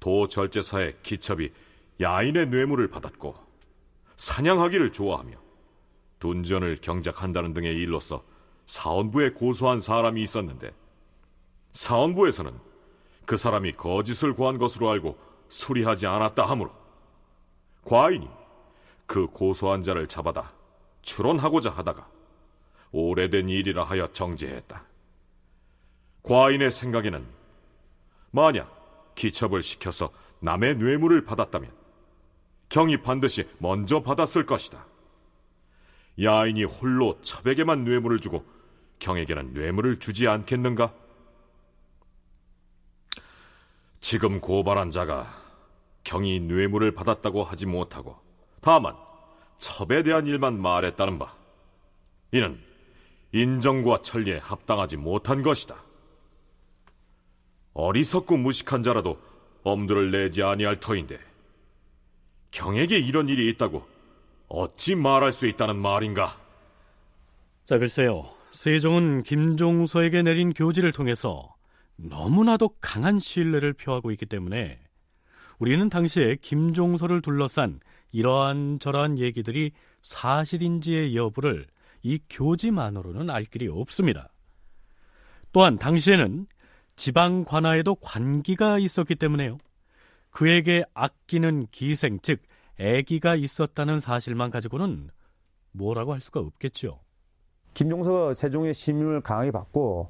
도 절제사의 기첩이 야인의 뇌물을 받았고 사냥하기를 좋아하며 둔전을 경작한다는 등의 일로서 사원부에 고소한 사람이 있었는데 사원부에서는 그 사람이 거짓을 구한 것으로 알고 수리하지 않았다 하므로 과인이 그 고소한 자를 잡아다 추론하고자 하다가 오래된 일이라 하여 정지했다. 과인의 생각에는 만약 기첩을 시켜서 남의 뇌물을 받았다면 경이 반드시 먼저 받았을 것이다. 야인이 홀로 첩에게만 뇌물을 주고 경에게는 뇌물을 주지 않겠는가? 지금 고발한 자가 경이 뇌물을 받았다고 하지 못하고 다만 첩에 대한 일만 말했다는 바 이는 인정과 천리에 합당하지 못한 것이다. 어리석고 무식한 자라도 엄두를 내지 아니할 터인데 경에게 이런 일이 있다고 어찌 말할 수 있다는 말인가? 자, 글쎄요. 세종은 김종서에게 내린 교지를 통해서 너무나도 강한 신뢰를 표하고 있기 때문에 우리는 당시에 김종서를 둘러싼 이러한 저러한 얘기들이 사실인지의 여부를 이 교지만으로는 알 길이 없습니다. 또한 당시에는 지방 관하에도 관기가 있었기 때문에요. 그에게 아끼는 기생, 즉 애기가 있었다는 사실만 가지고는 뭐라고 할 수가 없겠죠. 김종서가 세종의 심을 강하게 받고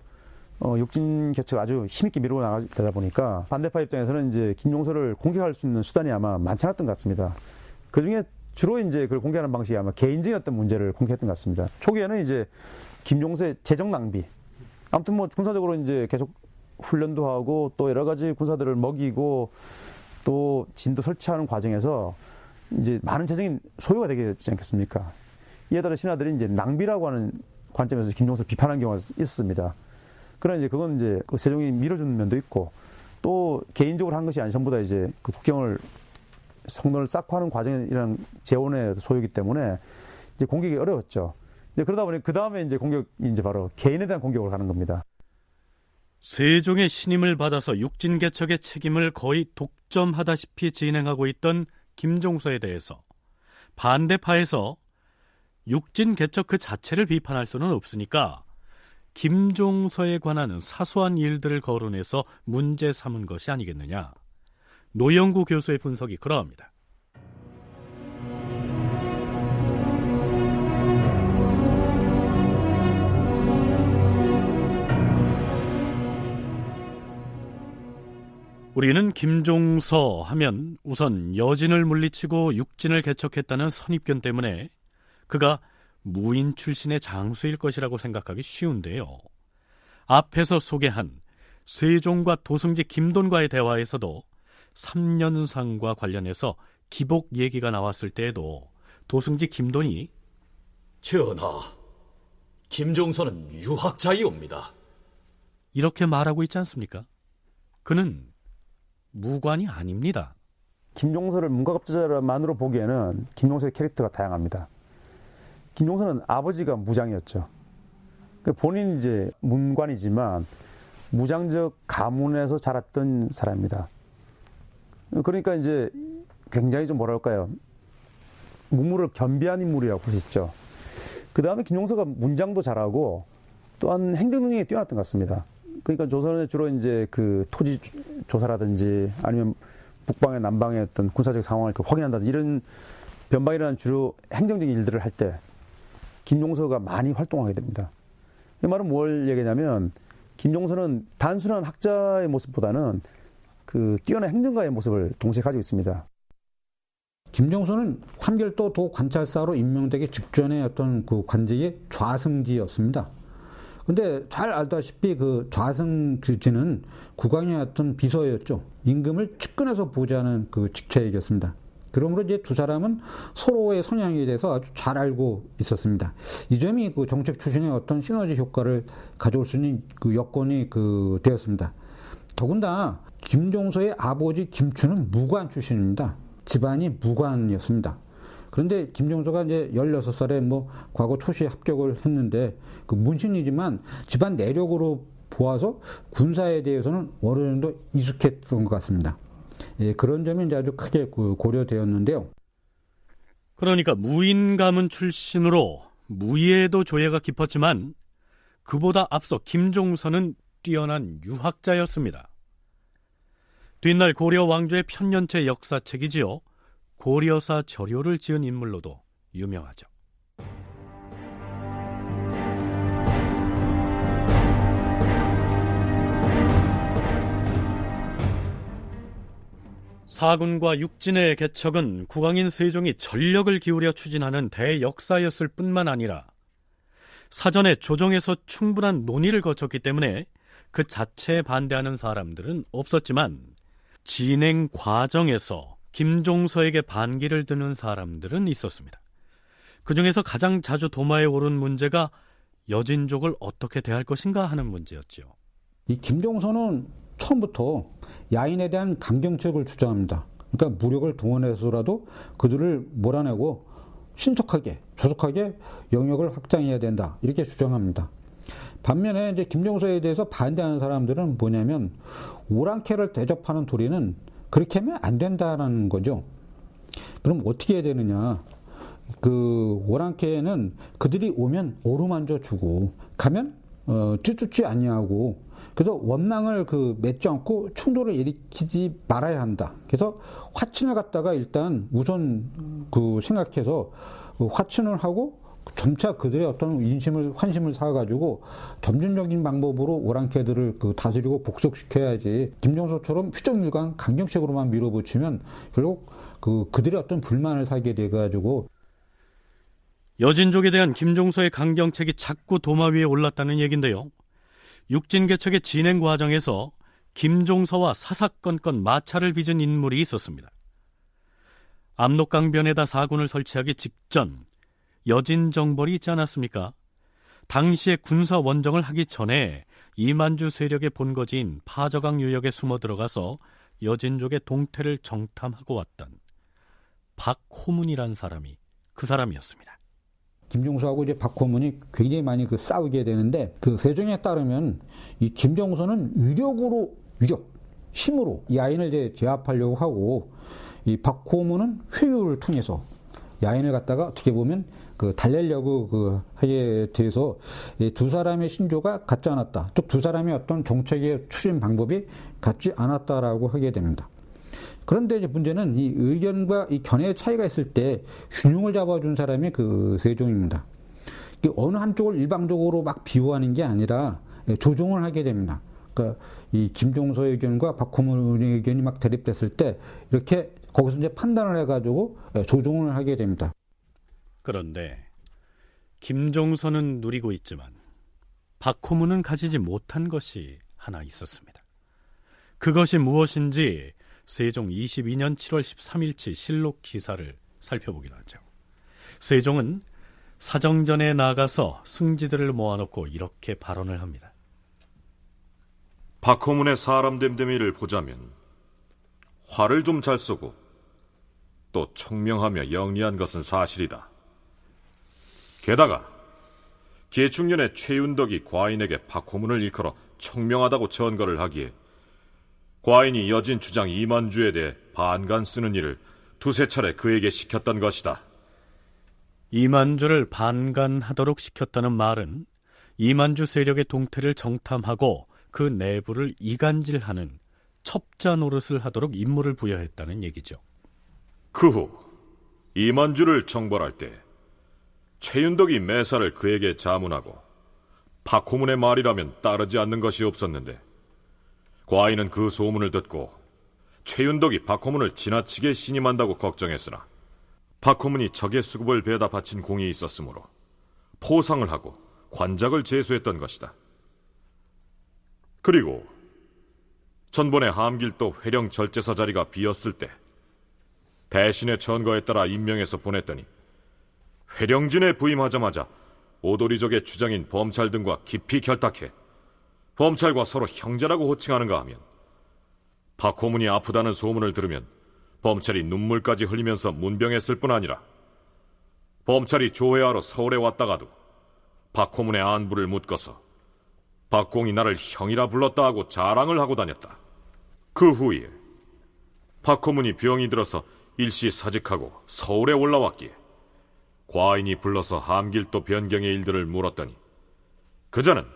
어, 육진 개척 아주 힘있게 밀고 나가다 보니까 반대파 입장에서는 이제 김종서를 공격할 수 있는 수단이 아마 많지 않았던 것 같습니다. 그 중에 주로 이제 그걸 공개하는 방식이 아마 개인적인 어떤 문제를 공개했던 것 같습니다. 초기에는 이제 김종서의 재정 낭비. 아무튼 뭐 군사적으로 이제 계속 훈련도 하고 또 여러 가지 군사들을 먹이고 또 진도 설치하는 과정에서 이제 많은 재정인 소요가 되겠지 않겠습니까? 이에 따라 신하들이 이제 낭비라고 하는 관점에서 김종서를 비판한 경우가 있었습니다. 그러나 이제 그건 이제 그 세종이 밀어주는 면도 있고 또 개인적으로 한 것이 아니 전부 다 이제 그 국경을 성노를 쌓고 하는 과정이라는 재원의 소유이기 때문에 이제 공격이 어려웠죠. 이제 그러다 보니 그 다음에 이제 공격이 이제 바로 개인에 대한 공격을 하는 겁니다. 세종의 신임을 받아서 육진 개척의 책임을 거의 독점하다시피 진행하고 있던 김종서에 대해서 반대파에서 육진 개척 그 자체를 비판할 수는 없으니까 김종서에 관한 사소한 일들을 거론해서 문제 삼은 것이 아니겠느냐. 노영구 교수의 분석이 그러합니다. 우리는 김종서 하면 우선 여진을 물리치고 육진을 개척했다는 선입견 때문에 그가 무인 출신의 장수일 것이라고 생각하기 쉬운데요. 앞에서 소개한 세종과 도승지 김돈과의 대화에서도 3년상과 관련해서 기복 얘기가 나왔을 때에도 도승지 김돈이 전하, 김종서는 유학자이옵니다. 이렇게 말하고 있지 않습니까? 그는 무관이 아닙니다. 김종서를 문과급제자만으로 보기에는 김종서의 캐릭터가 다양합니다. 김종서는 아버지가 무장이었죠. 그 본인 이제 문관이지만 무장적 가문에서 자랐던 사람입니다. 그러니까 이제 굉장히 좀 뭐랄까요. 문물을 겸비한 인물이라고 볼 수 있죠. 그 다음에 김종서가 문장도 잘하고 또한 행정 능력이 뛰어났던 것 같습니다. 그러니까 조선에 주로 이제 그 토지 조사라든지 아니면 북방의 남방의 어떤 군사적 상황을 그 확인한다든지 이런 변방이라는 주로 행정적인 일들을 할 때 김종서가 많이 활동하게 됩니다. 이 말은 뭘 얘기냐면 김종서는 단순한 학자의 모습보다는 그 뛰어난 행정가의 모습을 동시에 가지고 있습니다. 김종서는 환결도 도 관찰사로 임명되기 직전에 어떤 그 관직이 좌승지였습니다. 근데 잘 알다시피 그 좌승지는 국왕의 어떤 비서였죠. 임금을 측근해서 보좌하는 그 직책이었습니다. 그러므로 이제 두 사람은 서로의 성향에 대해서 아주 잘 알고 있었습니다. 이 점이 그 정책 추진의 어떤 시너지 효과를 가져올 수 있는 그 여건이 그 되었습니다. 더군다나 김종서의 아버지 김추는 무관 출신입니다. 집안이 무관이었습니다. 그런데 김종서가 이제 16살에 뭐 과거 초시에 합격을 했는데 그 문신이지만 집안 내력으로 보아서 군사에 대해서는 어느 정도 익숙했던 것 같습니다. 예, 그런 점이 이제 아주 크게 그 고려되었는데요. 그러니까 무인 가문 출신으로 무예에도 조예가 깊었지만 그보다 앞서 김종선은 뛰어난 유학자였습니다. 뒷날 고려 왕조의 편년체 역사책이지요. 고려사 저료를 지은 인물로도 유명하죠. 사군과 육진의 개척은 국왕인 세종이 전력을 기울여 추진하는 대역사였을 뿐만 아니라 사전에 조정에서 충분한 논의를 거쳤기 때문에 그 자체에 반대하는 사람들은 없었지만 진행 과정에서 김종서에게 반기를 드는 사람들은 있었습니다. 그 중에서 가장 자주 도마에 오른 문제가 여진족을 어떻게 대할 것인가 하는 문제였지요. 이 김종서는 처음부터 야인에 대한 강경책을 주장합니다. 그러니까 무력을 동원해서라도 그들을 몰아내고 신속하게, 조속하게 영역을 확장해야 된다. 이렇게 주장합니다. 반면에 이제 김종서에 대해서 반대하는 사람들은 뭐냐면 오랑캐를 대접하는 도리는 그렇게 하면 안 된다라는 거죠. 그럼 어떻게 해야 되느냐? 그 오랑캐는 그들이 오면 오르만져 주고 가면 어, 쭈쭈쭈 아니하고 그래서 원망을 그 맺지 않고 충돌을 일으키지 말아야 한다. 그래서 화친을 갖다가 일단 우선 그 생각해서 화친을 하고 점차 그들의 어떤 인심을 환심을 사가지고 점진적인 방법으로 오랑캐들을 그 다스리고 복속시켜야지 김종서처럼 휴정일관 강경책으로만 밀어붙이면 결국 그 그들의 어떤 불만을 사게 돼가지고 여진족에 대한 김종서의 강경책이 자꾸 도마 위에 올랐다는 얘긴데요. 육진 개척의 진행 과정에서 김종서와 사사건건 마찰을 빚은 인물이 있었습니다. 압록강변에다 사군을 설치하기 직전 여진정벌이 있지 않았습니까? 당시에 군사 원정을 하기 전에 이만주 세력의 본거지인 파저강 유역에 숨어 들어가서 여진족의 동태를 정탐하고 왔던 박호문이란 사람이 그 사람이었습니다. 김종서하고 이제 박호문이 굉장히 많이 그 싸우게 되는데 그 세종에 따르면 이 김종서는 위력으로 위력 힘으로 이 아인을 이제 제압하려고 하고 이 박호문은 회유를 통해서 야인을 갖다가 어떻게 보면 그 달래려고 그 하게 돼서 두 사람의 신조가 같지 않았다. 즉 두 사람의 어떤 정책의 추진 방법이 같지 않았다라고 하게 됩니다. 그런데 이제 문제는 이 의견과 이 견해의 차이가 있을 때 균형을 잡아준 사람이 그 세종입니다. 어느 한쪽을 일방적으로 막 비호하는 게 아니라 조정을 하게 됩니다. 그러니까 이 김종서 의견과 박호문 의견이 막 대립됐을 때 이렇게 거기서 이제 판단을 해가지고 조정을 하게 됩니다. 그런데 김종서는 누리고 있지만 박호문은 가지지 못한 것이 하나 있었습니다. 그것이 무엇인지 세종 22년 7월 13일치 실록 기사를 살펴보기로 하죠. 세종은 사정전에 나가서 승지들을 모아놓고 이렇게 발언을 합니다. 박호문의 사람 됨됨이를 보자면 화를 좀 잘 쏘고 또 총명하며 영리한 것은 사실이다. 게다가 계충년의 최윤덕이 과인에게 박호문을 일컬어 총명하다고 전거를 하기에 과인이 여진 주장 이만주에 대해 반간 쓰는 일을 두세 차례 그에게 시켰던 것이다. 이만주를 반간하도록 시켰다는 말은 이만주 세력의 동태를 정탐하고 그 내부를 이간질하는 첩자 노릇을 하도록 임무를 부여했다는 얘기죠. 그 후 이만주를 정벌할 때 최윤덕이 매사를 그에게 자문하고 박호문의 말이라면 따르지 않는 것이 없었는데 과인은 그 소문을 듣고 최윤덕이 박호문을 지나치게 신임한다고 걱정했으나 박호문이 적의 수급을 배다 바친 공이 있었으므로 포상을 하고 관작을 제수했던 것이다. 그리고 전번에 함길도 회령 절제사 자리가 비었을 때 대신의 천거에 따라 임명해서 보냈더니 회령진에 부임하자마자 오도리족의 주장인 범찰 등과 깊이 결탁해 범찰과 서로 형제라고 호칭하는가 하면 박호문이 아프다는 소문을 들으면 범찰이 눈물까지 흘리면서 문병했을 뿐 아니라 범찰이 조회하러 서울에 왔다가도 박호문의 안부를 묻고서 박공이 나를 형이라 불렀다 하고 자랑을 하고 다녔다. 그 후에 박호문이 병이 들어서 일시 사직하고 서울에 올라왔기에 과인이 불러서 함길도 변경의 일들을 물었더니 그자는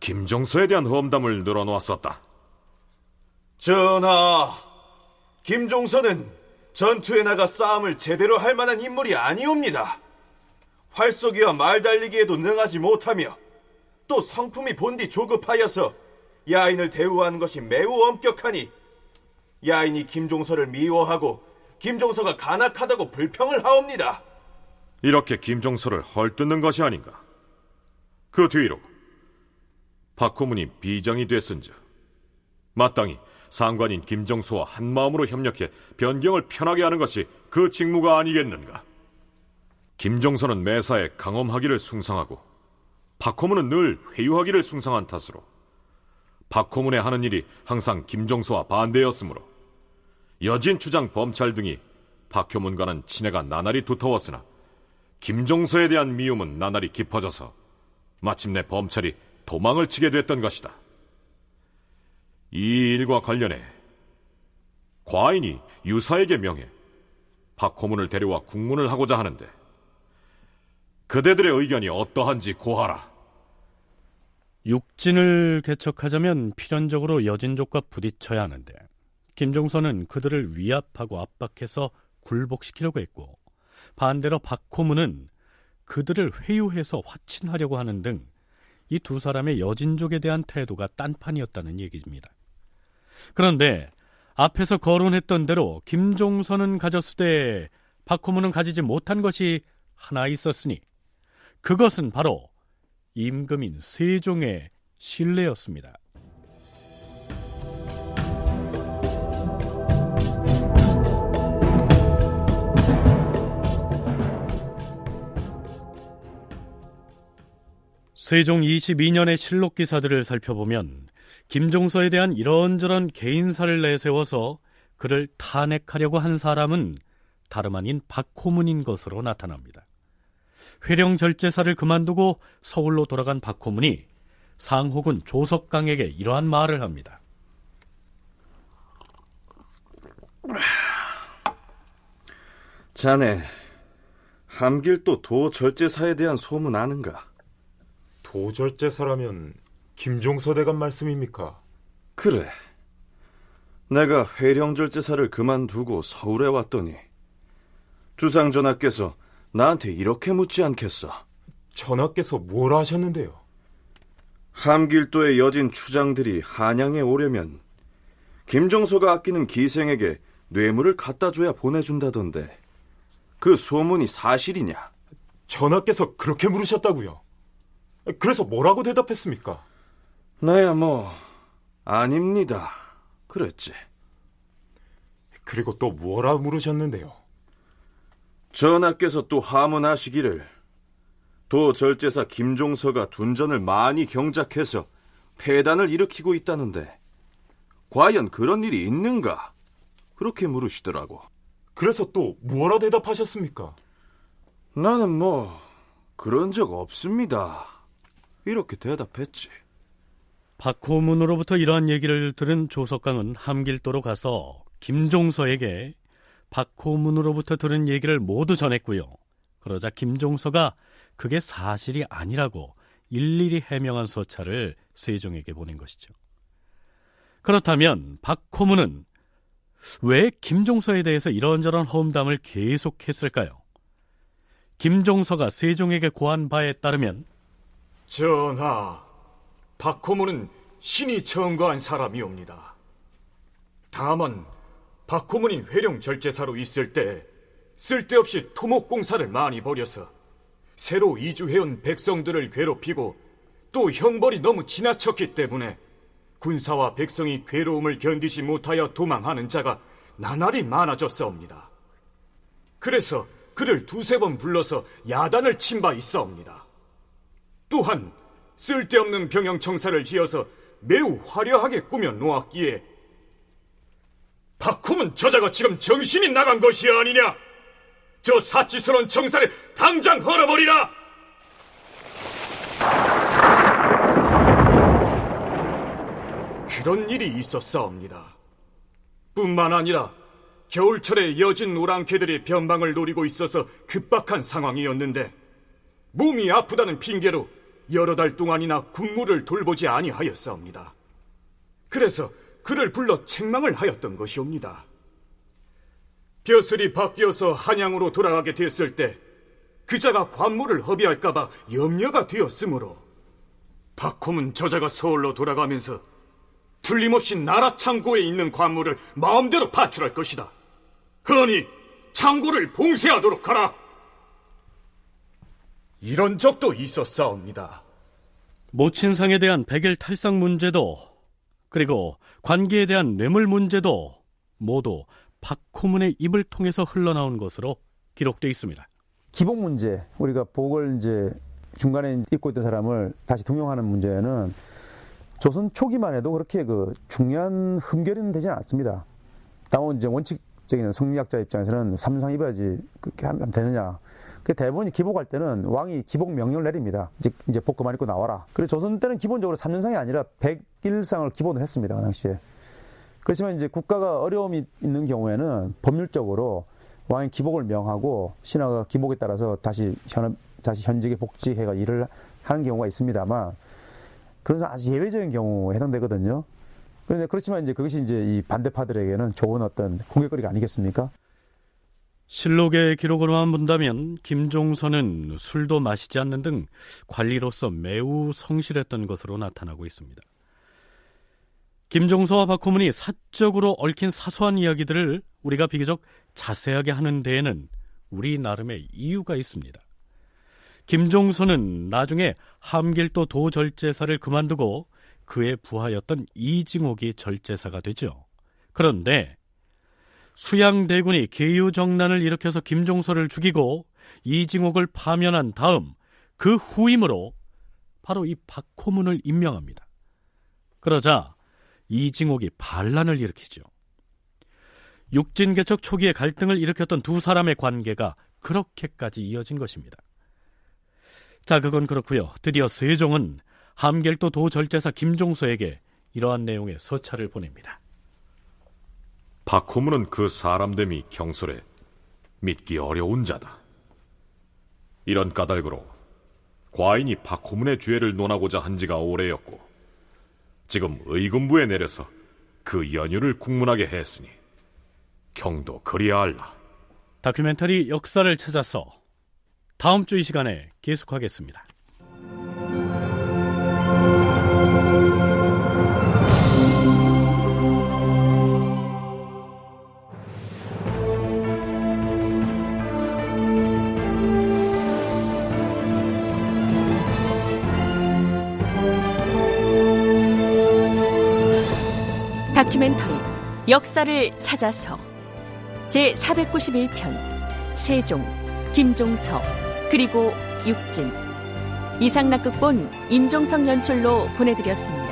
김종서에 대한 험담을 늘어놓았었다. 전하, 김종서는 전투에 나가 싸움을 제대로 할 만한 인물이 아니옵니다. 활쏘기와 말 달리기에도 능하지 못하며 또 성품이 본디 조급하여서 야인을 대우하는 것이 매우 엄격하니 야인이 김종서를 미워하고 김종서가 간악하다고 불평을 하옵니다. 이렇게 김종서를 헐뜯는 것이 아닌가. 그 뒤로 박호문이 비정이 됐은즉 마땅히 상관인 김정수와 한마음으로 협력해 변경을 편하게 하는 것이 그 직무가 아니겠는가. 김종서는 매사에 강엄하기를 숭상하고 박호문은 늘 회유하기를 숭상한 탓으로 박호문의 하는 일이 항상 김종서와 반대였으므로 여진 추장 범찰 등이 박효문과는 친애가 나날이 두터웠으나 김종서에 대한 미움은 나날이 깊어져서 마침내 범찰이 도망을 치게 됐던 것이다. 이 일과 관련해 과인이 유사에게 명해 박호문을 데려와 국문을 하고자 하는데 그대들의 의견이 어떠한지 고하라. 육진을 개척하자면 필연적으로 여진족과 부딪혀야 하는데 김종선은 그들을 위압하고 압박해서 굴복시키려고 했고 반대로 박호문은 그들을 회유해서 화친하려고 하는 등 이 두 사람의 여진족에 대한 태도가 딴판이었다는 얘기입니다. 그런데 앞에서 거론했던 대로 김종선은 가졌으되 박호문은 가지지 못한 것이 하나 있었으니 그것은 바로 임금인 세종의 신뢰였습니다. 세종 22년의 실록 기사들을 살펴보면 김종서에 대한 이런저런 개인사를 내세워서 그를 탄핵하려고 한 사람은 다름 아닌 박호문인 것으로 나타납니다. 회령 절제사를 그만두고 서울로 돌아간 박호문이 상호군 조석강에게 이러한 말을 합니다. 자네, 함길도 도절제사에 대한 소문 아는가? 도절제사라면 김종서 대감 말씀입니까? 그래. 내가 회령절제사를 그만두고 서울에 왔더니 주상 전하께서 나한테 이렇게 묻지 않겠어. 전하께서 뭘 하셨는데요? 함길도의 여진 추장들이 한양에 오려면 김종서가 아끼는 기생에게 뇌물을 갖다 줘야 보내준다던데 그 소문이 사실이냐? 전하께서 그렇게 물으셨다고요? 그래서 뭐라고 대답했습니까? 나야 뭐 아닙니다. 그랬지. 그리고 또 뭐라 물으셨는데요? 전하께서 또 하문하시기를 도 절제사 김종서가 둔전을 많이 경작해서 폐단을 일으키고 있다는데 과연 그런 일이 있는가? 그렇게 물으시더라고. 그래서 또 뭐라 대답하셨습니까? 나는 뭐 그런 적 없습니다. 이렇게 대답했지. 박호문으로부터 이러한 얘기를 들은 조석강은 함길도로 가서 김종서에게 박호문으로부터 들은 얘기를 모두 전했고요. 그러자 김종서가 그게 사실이 아니라고 일일이 해명한 서찰을 세종에게 보낸 것이죠. 그렇다면 박호문은 왜 김종서에 대해서 이런저런 험담을 계속했을까요? 김종서가 세종에게 고한 바에 따르면 전하, 박호문은 신이 청거한 사람이옵니다. 다만 박호문이 회령 절제사로 있을 때 쓸데없이 토목공사를 많이 벌여서 새로 이주해온 백성들을 괴롭히고 또 형벌이 너무 지나쳤기 때문에 군사와 백성이 괴로움을 견디지 못하여 도망하는 자가 나날이 많아졌사옵니다. 그래서 그를 두세 번 불러서 야단을 친 바 있사옵니다. 또한 쓸데없는 병영청사를 지어서 매우 화려하게 꾸며 놓았기에 박훔은 저자가 지금 정신이 나간 것이 아니냐? 저 사치스러운 청사를 당장 헐어버리라! 그런 일이 있었사옵니다. 뿐만 아니라 겨울철에 여진 오랑캐들이 변방을 노리고 있어서 급박한 상황이었는데 몸이 아프다는 핑계로 여러 달 동안이나 군무를 돌보지 아니하였사옵니다. 그래서 그를 불러 책망을 하였던 것이옵니다. 벼슬이 바뀌어서 한양으로 돌아가게 됐을 때 그자가 관무를 허비할까봐 염려가 되었으므로 박홈은 저자가 서울로 돌아가면서 틀림없이 나라 창고에 있는 관무를 마음대로 파출할 것이다. 허니 창고를 봉쇄하도록 하라. 이런 적도 있었사옵니다. 모친상에 대한 백일 탈상 문제도 그리고 관계에 대한 뇌물 문제도 모두 박호문의 입을 통해서 흘러나온 것으로 기록되어 있습니다. 기복 문제, 우리가 복을 이제 중간에 입고 있던 사람을 다시 등용하는 문제는 조선 초기만 해도 그렇게 그 중요한 흠결은 되지 않았습니다. 당원 이제 원칙적인 성리학자 입장에서는 삼상 입어야지 그렇게 하면 되느냐. 그 대부분 기복할 때는 왕이 기복 명령을 내립니다. 이제, 이제 복 그만 입고 나와라. 그래서 조선 때는 기본적으로 3년상이 아니라 101상을 기본으로 했습니다. 그 당시에. 그렇지만 이제 국가가 어려움이 있는 경우에는 법률적으로 왕이 기복을 명하고 신하가 기복에 따라서 다시 현, 다시 현직에 복직해가 일을 하는 경우가 있습니다만 그런 아주 예외적인 경우에 해당되거든요. 그런데 그렇지만 이제 그것이 이제 이 반대파들에게는 좋은 어떤 공격거리가 아니겠습니까? 실록의 기록으로만 본다면 김종선은 술도 마시지 않는 등 관리로서 매우 성실했던 것으로 나타나고 있습니다. 김종서와 박호문이 사적으로 얽힌 사소한 이야기들을 우리가 비교적 자세하게 하는 데에는 우리 나름의 이유가 있습니다. 김종서는 나중에 함길도 도절제사를 그만두고 그의 부하였던 이징옥이 절제사가 되죠. 그런데 수양대군이 계유정난을 일으켜서 김종서를 죽이고 이징옥을 파면한 다음 그 후임으로 바로 이 박호문을 임명합니다. 그러자 이징옥이 반란을 일으키죠. 육진개척 초기에 갈등을 일으켰던 두 사람의 관계가 그렇게까지 이어진 것입니다. 자, 그건 그렇고요. 드디어 세종은 함길도 도절제사 김종서에게 이러한 내용의 서찰을 보냅니다. 박호문은 그 사람됨이 경솔해 믿기 어려운 자다. 이런 까닭으로 과인이 박호문의 죄를 논하고자 한 지가 오래였고 지금 의금부에 내려서 그 연유를 국문하게 했으니 경도 그리하알라. 다큐멘터리 역사를 찾아서 다음 주 이 시간에 계속하겠습니다. 다큐멘터리 역사를 찾아서 제 491편 세종 김종서 그리고 육진 이상락극본 임종성 연출로 보내드렸습니다.